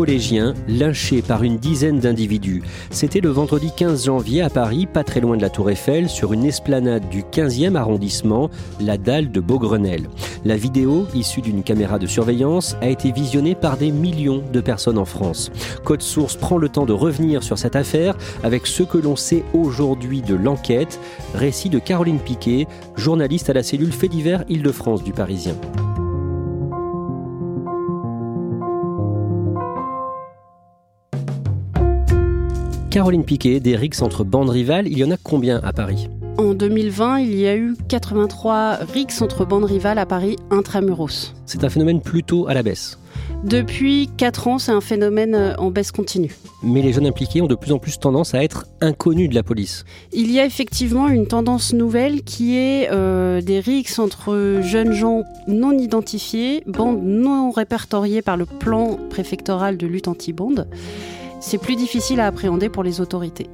Collégien lynché par une dizaine d'individus. C'était le vendredi 15 janvier à Paris, pas très loin de la Tour Eiffel, sur une esplanade du 15e arrondissement, la dalle de Beaugrenelle. La vidéo, issue d'une caméra de surveillance, a été visionnée par des millions de personnes en France. Code Source prend le temps de revenir sur cette affaire avec ce que l'on sait aujourd'hui de l'enquête. Récit de Caroline Piquet, journaliste à la cellule Fait divers Île-de-France du Parisien. Caroline Piquet, des rixes entre bandes rivales, il y en a combien à Paris? En 2020, il y a eu 83 rixes entre bandes rivales à Paris intramuros. C'est un phénomène plutôt à la baisse. Depuis 4 ans, c'est un phénomène euh, en baisse continue. Mais les jeunes impliqués ont de plus en plus tendance à être inconnus de la police. Il y a effectivement une tendance nouvelle qui est euh, des rixes entre jeunes gens non identifiés, bandes non répertoriées par le plan préfectoral de lutte anti-bande c'est plus difficile à appréhender pour les autorités.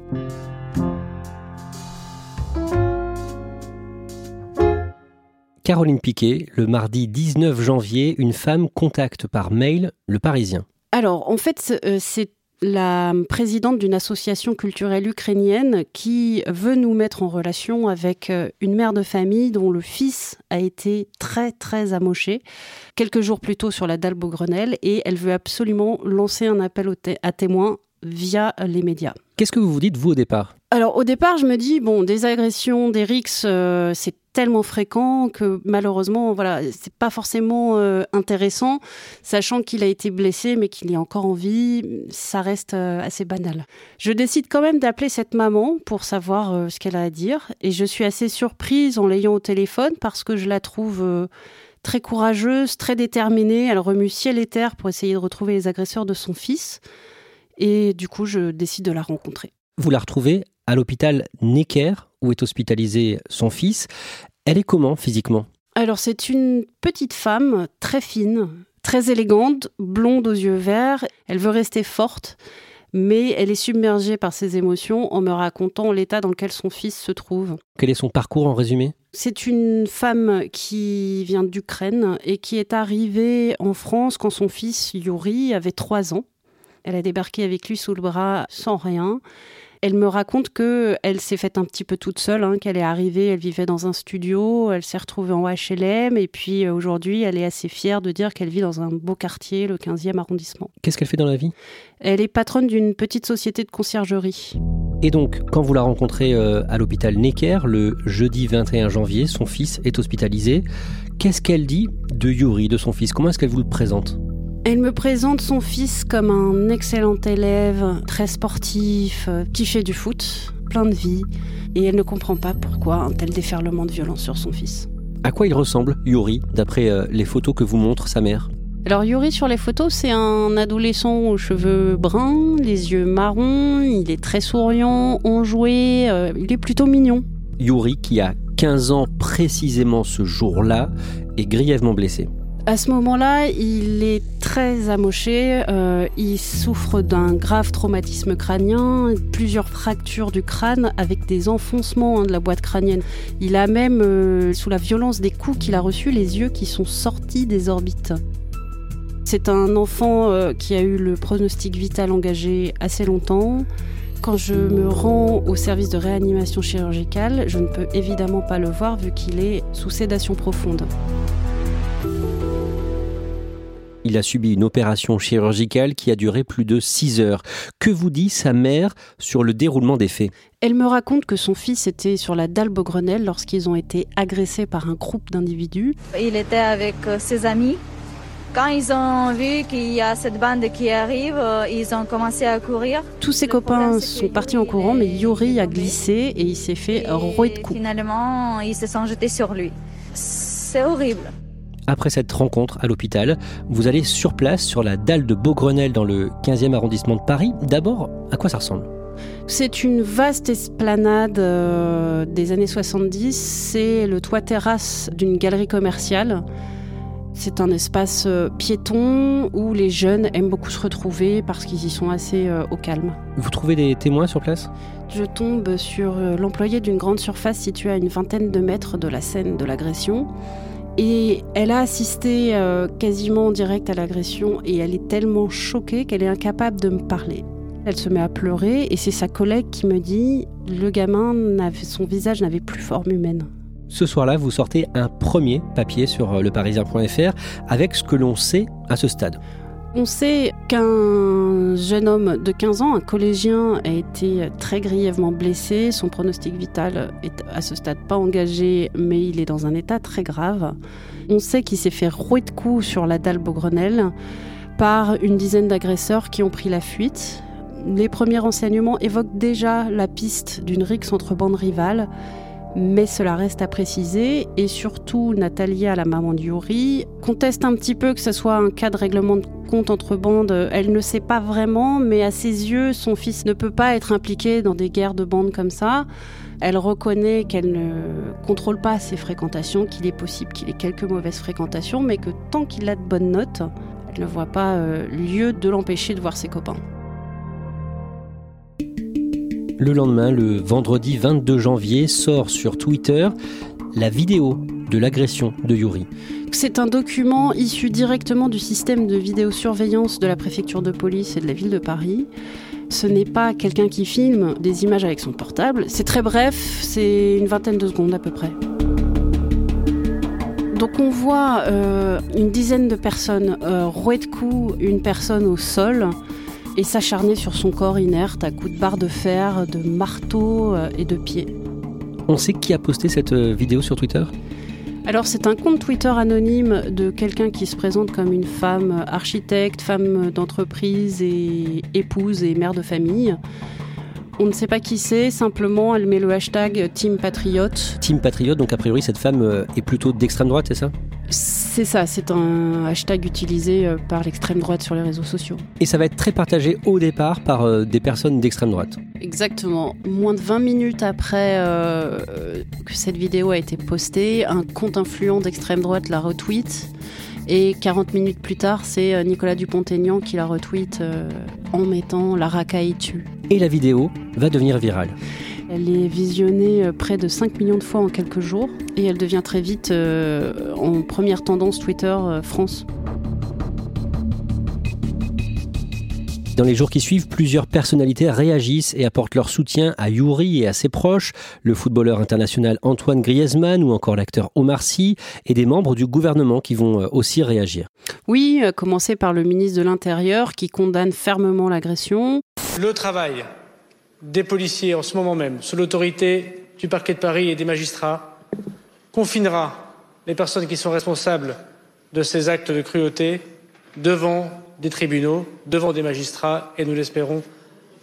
Caroline Piquet, le mardi 19 janvier, une femme contacte par mail le Parisien. Alors, en fait, c'est la présidente d'une association culturelle ukrainienne qui veut nous mettre en relation avec euh, une mère de famille dont le fils a été très très amoché quelques jours plus tôt sur la dalle Beaugrenelle et elle veut absolument lancer un appel à témoins via les médias. Qu'est-ce que vous vous dites vous au départ? Alors au départ, je me dis bon, des agressions, des rixes, euh, c'est tellement fréquent que malheureusement, voilà, c'est pas forcément euh, intéressant, sachant qu'il a été blessé mais qu'il est encore en vie, ça reste euh, assez banal. Je décide quand même d'appeler cette maman pour savoir ce qu'elle a à dire et je suis assez surprise en l'ayant au téléphone parce que je la trouve très courageuse, très déterminée, elle remue ciel et terre pour essayer de retrouver les agresseurs de son fils et du coup, je décide de la rencontrer. Vous la retrouvez à l'hôpital Necker, où est hospitalisé son fils. Elle est comment physiquement? Alors c'est une petite femme très fine, très élégante, blonde aux yeux verts. Elle veut rester forte, mais elle est submergée par ses émotions en me racontant l'état dans lequel son fils se trouve. Quel est son parcours en résumé? C'est une femme qui vient d'Ukraine et qui est arrivée en France quand son fils Yuri avait trois ans. Elle a débarqué avec lui sous le bras sans rien. Elle me raconte que elle s'est faite un petit peu toute seule, hein, qu'elle est arrivée, elle vivait dans un studio, elle s'est retrouvée en HLM et puis euh, aujourd'hui elle est assez fière de dire qu'elle vit dans un beau quartier, le 15e arrondissement. Qu'est-ce qu'elle fait dans la vie? Elle est patronne d'une petite société de conciergerie. Et donc, quand vous la rencontrez euh, à l'hôpital Necker, le jeudi 21 janvier, son fils est hospitalisé. Qu'est-ce qu'elle dit de Yuri, de son fils? Comment est-ce qu'elle vous le présente? Elle me présente son fils comme un excellent élève, très sportif, euh, qui fait du foot, plein de vie, et elle ne comprend pas pourquoi un tel déferlement de violence sur son fils. À quoi il ressemble, Yuri, d'après euh, les photos que vous montre sa mère? Alors Yuri sur les photos, c'est un adolescent aux cheveux bruns, les yeux marrons, il est très souriant, enjoué, euh, il est plutôt mignon. Yuri, qui a 15 ans précisément ce jour-là, est grièvement blessé. À ce moment-là, il est très amoché. Euh, il souffre d'un grave traumatisme crânien, plusieurs fractures du crâne avec des enfoncements hein, de la boîte crânienne. Il a même, euh, sous la violence des coups qu'il a reçus, les yeux qui sont sortis des orbites. C'est un enfant euh, qui a eu le pronostic vital engagé assez longtemps. Quand je me rends au service de réanimation chirurgicale, je ne peux évidemment pas le voir vu qu'il est sous sédation profonde. Il a subi une opération chirurgicale qui a duré plus de 6 heures. Que vous dit sa mère sur le déroulement des faits? Elle me raconte que son fils était sur la dalle Beaugrenelle lorsqu'ils ont été agressés par un groupe d'individus. Il était avec euh, ses amis. Quand ils ont vu qu'il y a cette bande qui arrive, euh, ils ont commencé à courir. Tous ses copains sont partis en courant, mais Yuri a glissé et il s'est fait rouer de coups. Finalement, ils se sont jetés sur lui. C'est horrible. Après cette rencontre à l'hôpital, vous allez sur place sur la dalle de Beaugrenelle dans le 15e arrondissement de Paris. D'abord, à quoi ça ressemble? C'est une vaste esplanade euh, des années 70. C'est le toit terrasse d'une galerie commerciale. C'est un espace euh, piéton où les jeunes aiment beaucoup se retrouver parce qu'ils y sont assez euh, au calme. Vous trouvez des témoins sur place? Je tombe sur l'employé d'une grande surface située à une vingtaine de mètres de la scène de l'agression. Et elle a assisté quasiment en direct à l'agression et elle est tellement choquée qu'elle est incapable de me parler. Elle se met à pleurer et c'est sa collègue qui me dit le gamin, son visage n'avait plus forme humaine. Ce soir-là, vous sortez un premier papier sur euh, leparisien.fr avec ce que l'on sait à ce stade. On sait qu'un jeune homme de 15 ans, un collégien, a été très grièvement blessé. Son pronostic vital est à ce stade pas engagé, mais il est dans un état très grave. On sait qu'il s'est fait rouer de coups sur la dalle Beaugrenelle par une dizaine d'agresseurs qui ont pris la fuite. Les premiers renseignements évoquent déjà la piste d'une rixe entre bandes rivales, mais cela reste à préciser. Et surtout, Natalia, la maman de Yuri, conteste un petit peu que ce soit un cas de règlement de compte entre bandes. Elle ne sait pas vraiment, mais à ses yeux, son fils ne peut pas être impliqué dans des guerres de bandes comme ça. Elle reconnaît qu'elle ne contrôle pas ses fréquentations, qu'il est possible qu'il ait quelques mauvaises fréquentations, mais que tant qu'il a de bonnes notes, elle ne voit pas euh, lieu de l'empêcher de voir ses copains. Le lendemain, le vendredi 22 janvier, sort sur Twitter la vidéo de l'agression de Yuri. C'est un document issu directement du système de vidéosurveillance de la préfecture de police et de la ville de Paris. Ce n'est pas quelqu'un qui filme des images avec son portable. C'est très bref, c'est une vingtaine de secondes à peu près. Donc on voit euh, une dizaine de personnes euh, rouer de coups une personne au sol et s'acharner sur son corps inerte à coups de barre de fer, de marteau euh, et de pied. On sait qui a posté cette euh, vidéo sur Twitter? Alors c'est un compte Twitter anonyme de quelqu'un qui se présente comme une femme architecte, femme d'entreprise et épouse et mère de famille. On ne sait pas qui c'est, simplement elle met le hashtag Team Patriote. Team Patriote, donc a priori cette femme euh, est plutôt d'extrême droite, c'est ça? C'est ça, c'est un hashtag utilisé euh, par l'extrême droite sur les réseaux sociaux. Et ça va être très partagé au départ par euh, des personnes d'extrême droite. Exactement. Moins de 20 minutes après euh, que cette vidéo a été postée, un compte influent d'extrême droite la retweet. Et 40 minutes plus tard, c'est Nicolas Dupont-Aignan qui la retweet en mettant la racaille tue. Et la vidéo va devenir virale. Elle est visionnée euh, près de 5 millions de fois en quelques jours et elle devient très vite euh, en première tendance Twitter euh, France. Dans les jours qui suivent, plusieurs personnalités réagissent et apportent leur soutien à Yuri et à ses proches, le footballeur international Antoine Griezmann ou encore l'acteur Omar Sy et des membres du gouvernement qui vont aussi réagir. Oui, commencer par le ministre de l'Intérieur qui condamne fermement l'agression. Le travail des policiers en ce moment même, sous l'autorité du parquet de Paris et des magistrats, confinera les personnes qui sont responsables de ces actes de cruauté devant des tribunaux, devant des magistrats et nous l'espérons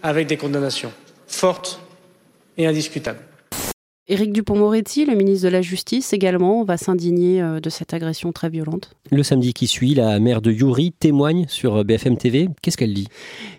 avec des condamnations fortes et indiscutables. Éric Dupont-Moretti, le ministre de la Justice également, va s'indigner euh, de cette agression très violente. Le samedi qui suit, la mère de Yuri témoigne sur euh, BFM TV. Qu'est-ce qu'elle dit?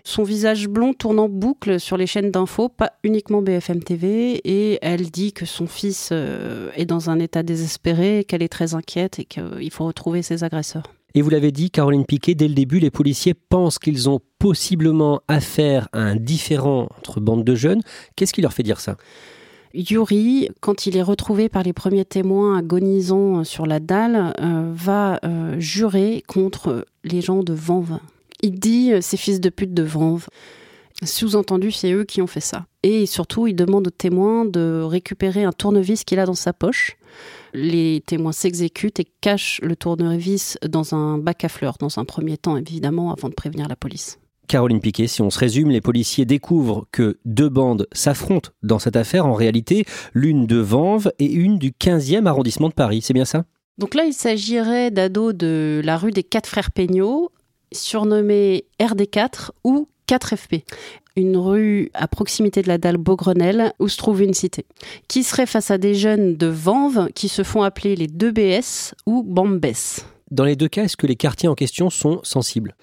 Son visage blond tourne en boucle sur les chaînes d'infos, pas uniquement BFM TV, et elle dit que son fils euh, est dans un état désespéré, qu'elle est très inquiète et qu'il faut retrouver ses agresseurs. Et vous l'avez dit, Caroline Piquet, dès le début, les policiers pensent qu'ils ont possiblement affaire à un différent entre bandes de jeunes. Qu'est-ce qui leur fait dire ça? Yuri, quand il est retrouvé par les premiers témoins agonisant sur la dalle, euh, va euh, jurer contre les gens de Vanves. Il dit euh, ces fils de pute de Vanves. Sous-entendu, c'est eux qui ont fait ça. Et surtout, ils demandent aux témoins de récupérer un tournevis qu'il a dans sa poche. Les témoins s'exécutent et cachent le tournevis dans un bac à fleurs, dans un premier temps, évidemment, avant de prévenir la police. Caroline Piquet, si on se résume, les policiers découvrent que deux bandes s'affrontent dans cette affaire, en réalité, l'une de Vanves et une du 15e arrondissement de Paris. C'est bien ça? Donc là, il s'agirait d'ados de la rue des Quatre Frères Peignot, surnommés RD4 ou 4FP une rue à proximité de la dalle Beaugrenelle où se trouve une cité, qui serait face à des jeunes de Vanves qui se font appeler les 2BS ou Bambès? Dans les deux cas, est-ce que les quartiers en question sont sensibles?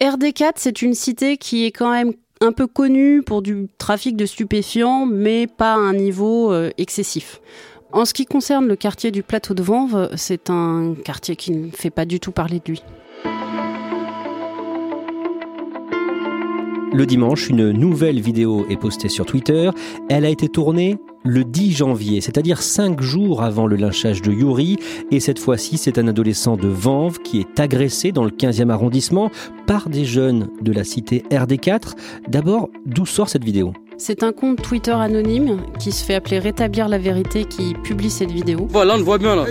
RD4, c'est une cité qui est quand même un peu connue pour du trafic de stupéfiants, mais pas à un niveau euh, excessif. En ce qui concerne le quartier du plateau de Vanves, c'est un quartier qui ne fait pas du tout parler de lui. Le dimanche, une nouvelle vidéo est postée sur Twitter. Elle a été tournée le 10 janvier, c'est-à-dire cinq jours avant le lynchage de Yuri. Et cette fois-ci, c'est un adolescent de Vanves qui est agressé dans le 15e arrondissement par des jeunes de la cité RD4. D'abord, d'où sort cette vidéo? C'est un compte Twitter anonyme qui se fait appeler Rétablir la vérité qui publie cette vidéo. Voilà, on le voit bien là.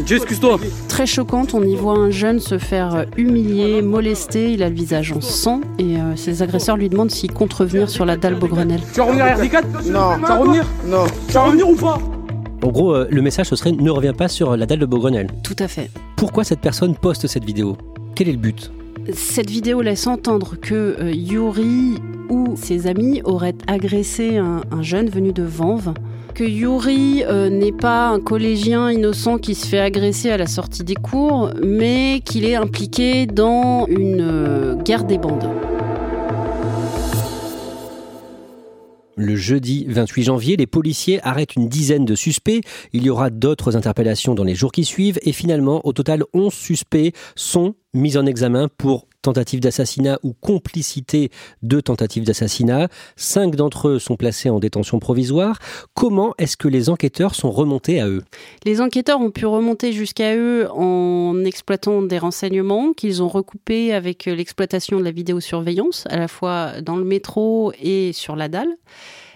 Excuse-toi. Très choquante, on y voit un jeune se faire humilier, molester, il a le visage en sang et euh, ses agresseurs lui demandent s'il compte revenir sur la dalle Beaugrenelle. Tu vas revenir à RD4 Non. Tu vas revenir? Non. Tu vas revenir ou pas? En gros, euh, le message ce serait ne reviens pas sur la dalle de Beaugrenelle. Tout à fait. Pourquoi cette personne poste cette vidéo? Quel est le but? Cette vidéo laisse entendre que euh, Yuri ou ses amis auraient agressé un, jeune venu de Vanves. Que Yuri euh, n'est pas un collégien innocent qui se fait agresser à la sortie des cours, mais qu'il est impliqué dans une euh, guerre des bandes. Le jeudi 28 janvier, les policiers arrêtent une dizaine de suspects. Il y aura d'autres interpellations dans les jours qui suivent et finalement, au total, 11 suspects sont mis en examen pour tentative d'assassinat ou complicité de tentative d'assassinat. Cinq d'entre eux sont placés en détention provisoire. Comment est-ce que les enquêteurs sont remontés à eux? Les enquêteurs ont pu remonter jusqu'à eux en exploitant des renseignements qu'ils ont recoupés avec l'exploitation de la vidéosurveillance, à la fois dans le métro et sur la dalle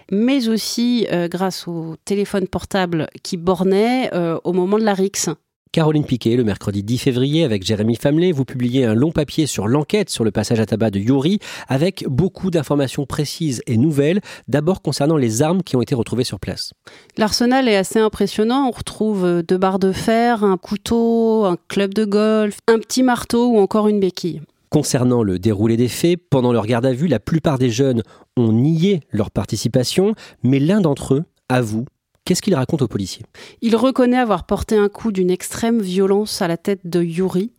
mais aussi euh, grâce au téléphone portable qui bornait euh, au moment de la RIX. Caroline Piquet, le mercredi 10 février, avec Jérémy Famelet, vous publiez un long papier sur l'enquête sur le passage à tabac de Yuri, avec beaucoup d'informations précises et nouvelles, d'abord concernant les armes qui ont été retrouvées sur place. L'arsenal est assez impressionnant. On retrouve euh, deux barres de fer, un couteau, un club de golf, un petit marteau ou encore une béquille. Concernant le déroulé des faits, pendant leur garde à vue, la plupart des jeunes ont nié leur participation, mais l'un d'entre eux avoue Qu'est-ce qu'il raconte aux policiers? Il reconnaît avoir porté un coup d'une extrême violence à la tête de Yuri.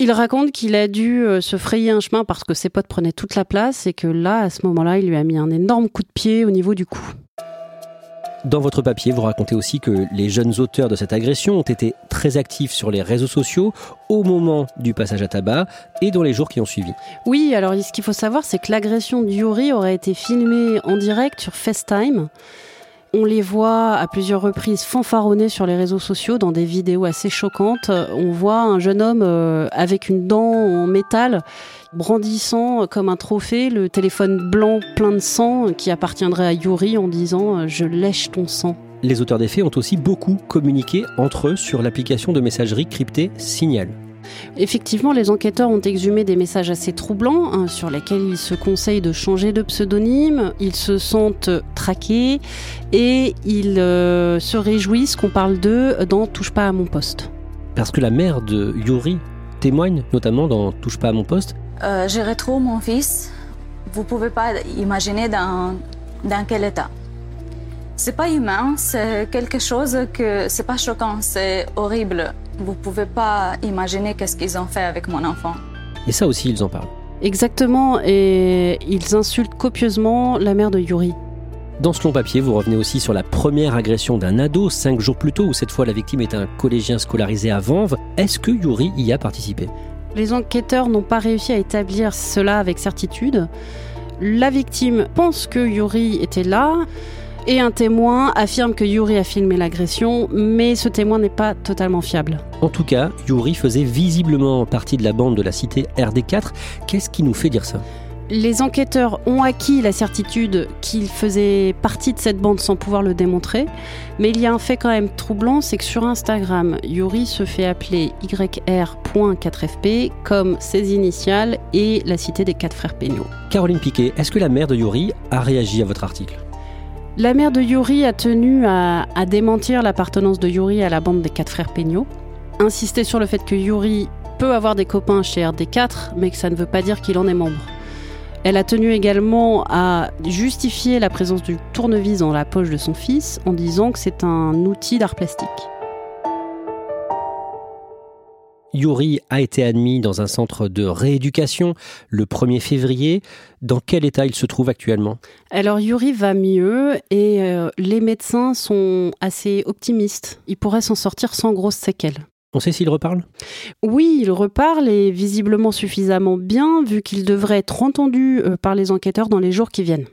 Il raconte qu'il a dû euh, se frayer un chemin parce que ses potes prenaient toute la place et que là, à ce moment-là, il lui a mis un énorme coup de pied au niveau du cou. Dans votre papier, vous racontez aussi que les jeunes auteurs de cette agression ont été très actifs sur les réseaux sociaux au moment du passage à tabac et dans les jours qui ont suivi. Oui, alors ce qu'il faut savoir, c'est que l'agression de Yuri aurait été filmée en direct sur FaceTime. On les voit à plusieurs reprises fanfaronner sur les réseaux sociaux dans des vidéos assez choquantes. On voit un jeune homme euh, avec une dent en métal brandissant comme un trophée le téléphone blanc plein de sang qui appartiendrait à Yuri en disant euh, Je lèche ton sang. Les auteurs des faits ont aussi beaucoup communiqué entre eux sur l'application de messagerie cryptée Signal. Effectivement, les enquêteurs ont exhumé des messages assez troublants hein, sur lesquels ils se conseillent de changer de pseudonyme, ils se sentent traqués et ils euh, se réjouissent qu'on parle d'eux dans Touche pas à mon poste. Parce que la mère de Yuri témoigne notamment dans Touche pas à mon poste. Euh, je retrouve mon fils. Vous pouvez pas imaginer dans, dans quel état. C'est pas humain, c'est quelque chose que c'est pas choquant, c'est horrible. Vous pouvez pas imaginer qu'est-ce qu'ils ont fait avec mon enfant. Et ça aussi, ils en parlent. Exactement, et ils insultent copieusement la mère de Yuri. Dans ce long papier, vous revenez aussi sur la première agression d'un ado, cinq jours plus tôt, où cette fois la victime est un collégien scolarisé à Vanves. Est-ce que Yuri y a participé? Les enquêteurs n'ont pas réussi à établir cela avec certitude. La victime pense que Yuri était là. Et un témoin affirme que Yuri a filmé l'agression, mais ce témoin n'est pas totalement fiable. En tout cas, Yuri faisait visiblement partie de la bande de la cité RD4. Qu'est-ce qui nous fait dire ça? Les enquêteurs ont acquis la certitude qu'il faisait partie de cette bande sans pouvoir le démontrer, mais il y a un fait quand même troublant, c'est que sur Instagram, Yuri se fait appeler YR.4FP comme ses initiales et la cité des quatre frères Peignaud. Caroline Piquet, est-ce que la mère de Yuri a réagi à votre article? La mère de Yuri a tenu à, démentir l'appartenance de Yuri à la bande des quatre frères Peignaud, insister sur le fait que Yuri peut avoir des copains chez RD4, mais que ça ne veut pas dire qu'il en est membre. Elle a tenu également à justifier la présence du tournevis dans la poche de son fils en disant que c'est un outil d'art plastique. Yuri a été admis dans un centre de rééducation le 1er février. Dans quel état il se trouve actuellement? Alors Yuri va mieux et euh, les médecins sont assez optimistes. Il pourrait s'en sortir sans grosses séquelles. On sait s'il reparle? Oui, il reparle et visiblement suffisamment bien vu qu'il devrait être entendu euh, par les enquêteurs dans les jours qui viennent.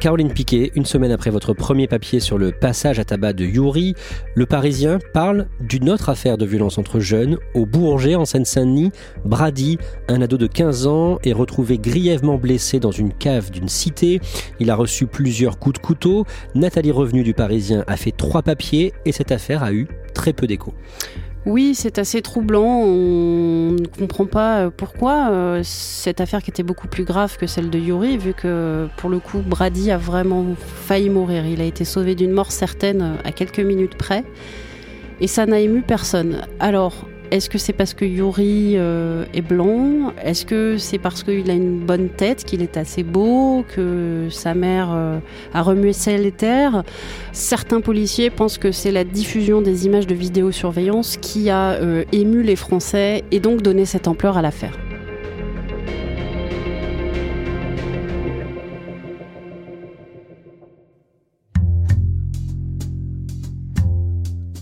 Caroline Piquet, une semaine après votre premier papier sur le passage à tabac de Yuri, le Parisien parle d'une autre affaire de violence entre jeunes au Bourget en Seine-Saint-Denis. Brady, un ado de 15 ans, est retrouvé grièvement blessé dans une cave d'une cité. Il a reçu plusieurs coups de couteau. Nathalie Revenu du Parisien a fait trois papiers et cette affaire a eu très peu d'écho. Oui, c'est assez troublant. On ne comprend pas euh, pourquoi euh, cette affaire qui était beaucoup plus grave que celle de Yuri, vu que pour le coup, Brady a vraiment failli mourir. Il a été sauvé d'une mort certaine euh, à quelques minutes près. Et ça n'a ému personne. Alors, est-ce que c'est parce que Yuri euh, est blanc? Est-ce que c'est parce qu'il a une bonne tête, qu'il est assez beau, que sa mère euh, a remué ciel et Certains policiers pensent que c'est la diffusion des images de vidéosurveillance qui a euh, ému les Français et donc donné cette ampleur à l'affaire.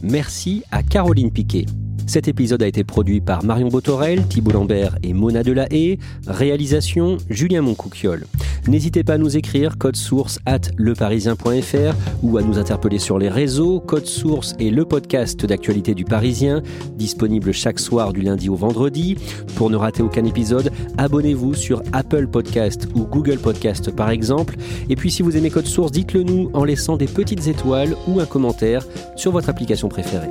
Merci à Caroline Piquet. Cet épisode a été produit par Marion Botorel, Thibault Lambert et Mona Delahaye. Réalisation Julien Moncouquiole. N'hésitez pas à nous écrire code source at leparisien.fr ou à nous interpeller sur les réseaux. Code source est le podcast d'actualité du Parisien, disponible chaque soir du lundi au vendredi. Pour ne rater aucun épisode, abonnez-vous sur Apple Podcast ou Google Podcast par exemple. Et puis si vous aimez Code Source, dites-le nous en laissant des petites étoiles ou un commentaire sur votre application préférée.